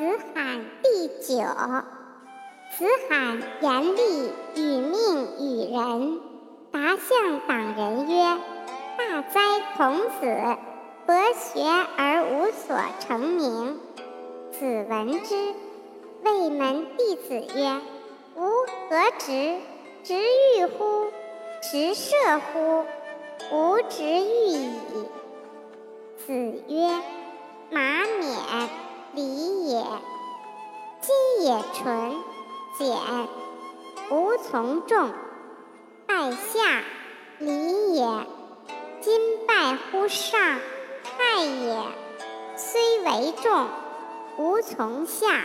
子罕第九。子罕严厉与命与人，答向党人曰：“大哉孔子，博学而无所成名。”子闻之，谓门弟子曰：“吾何直？直欲乎？直射乎？吾直欲矣。”子曰：“也纯，简，无从众。拜下，礼也；今拜乎上，太也。虽为众，无从下。”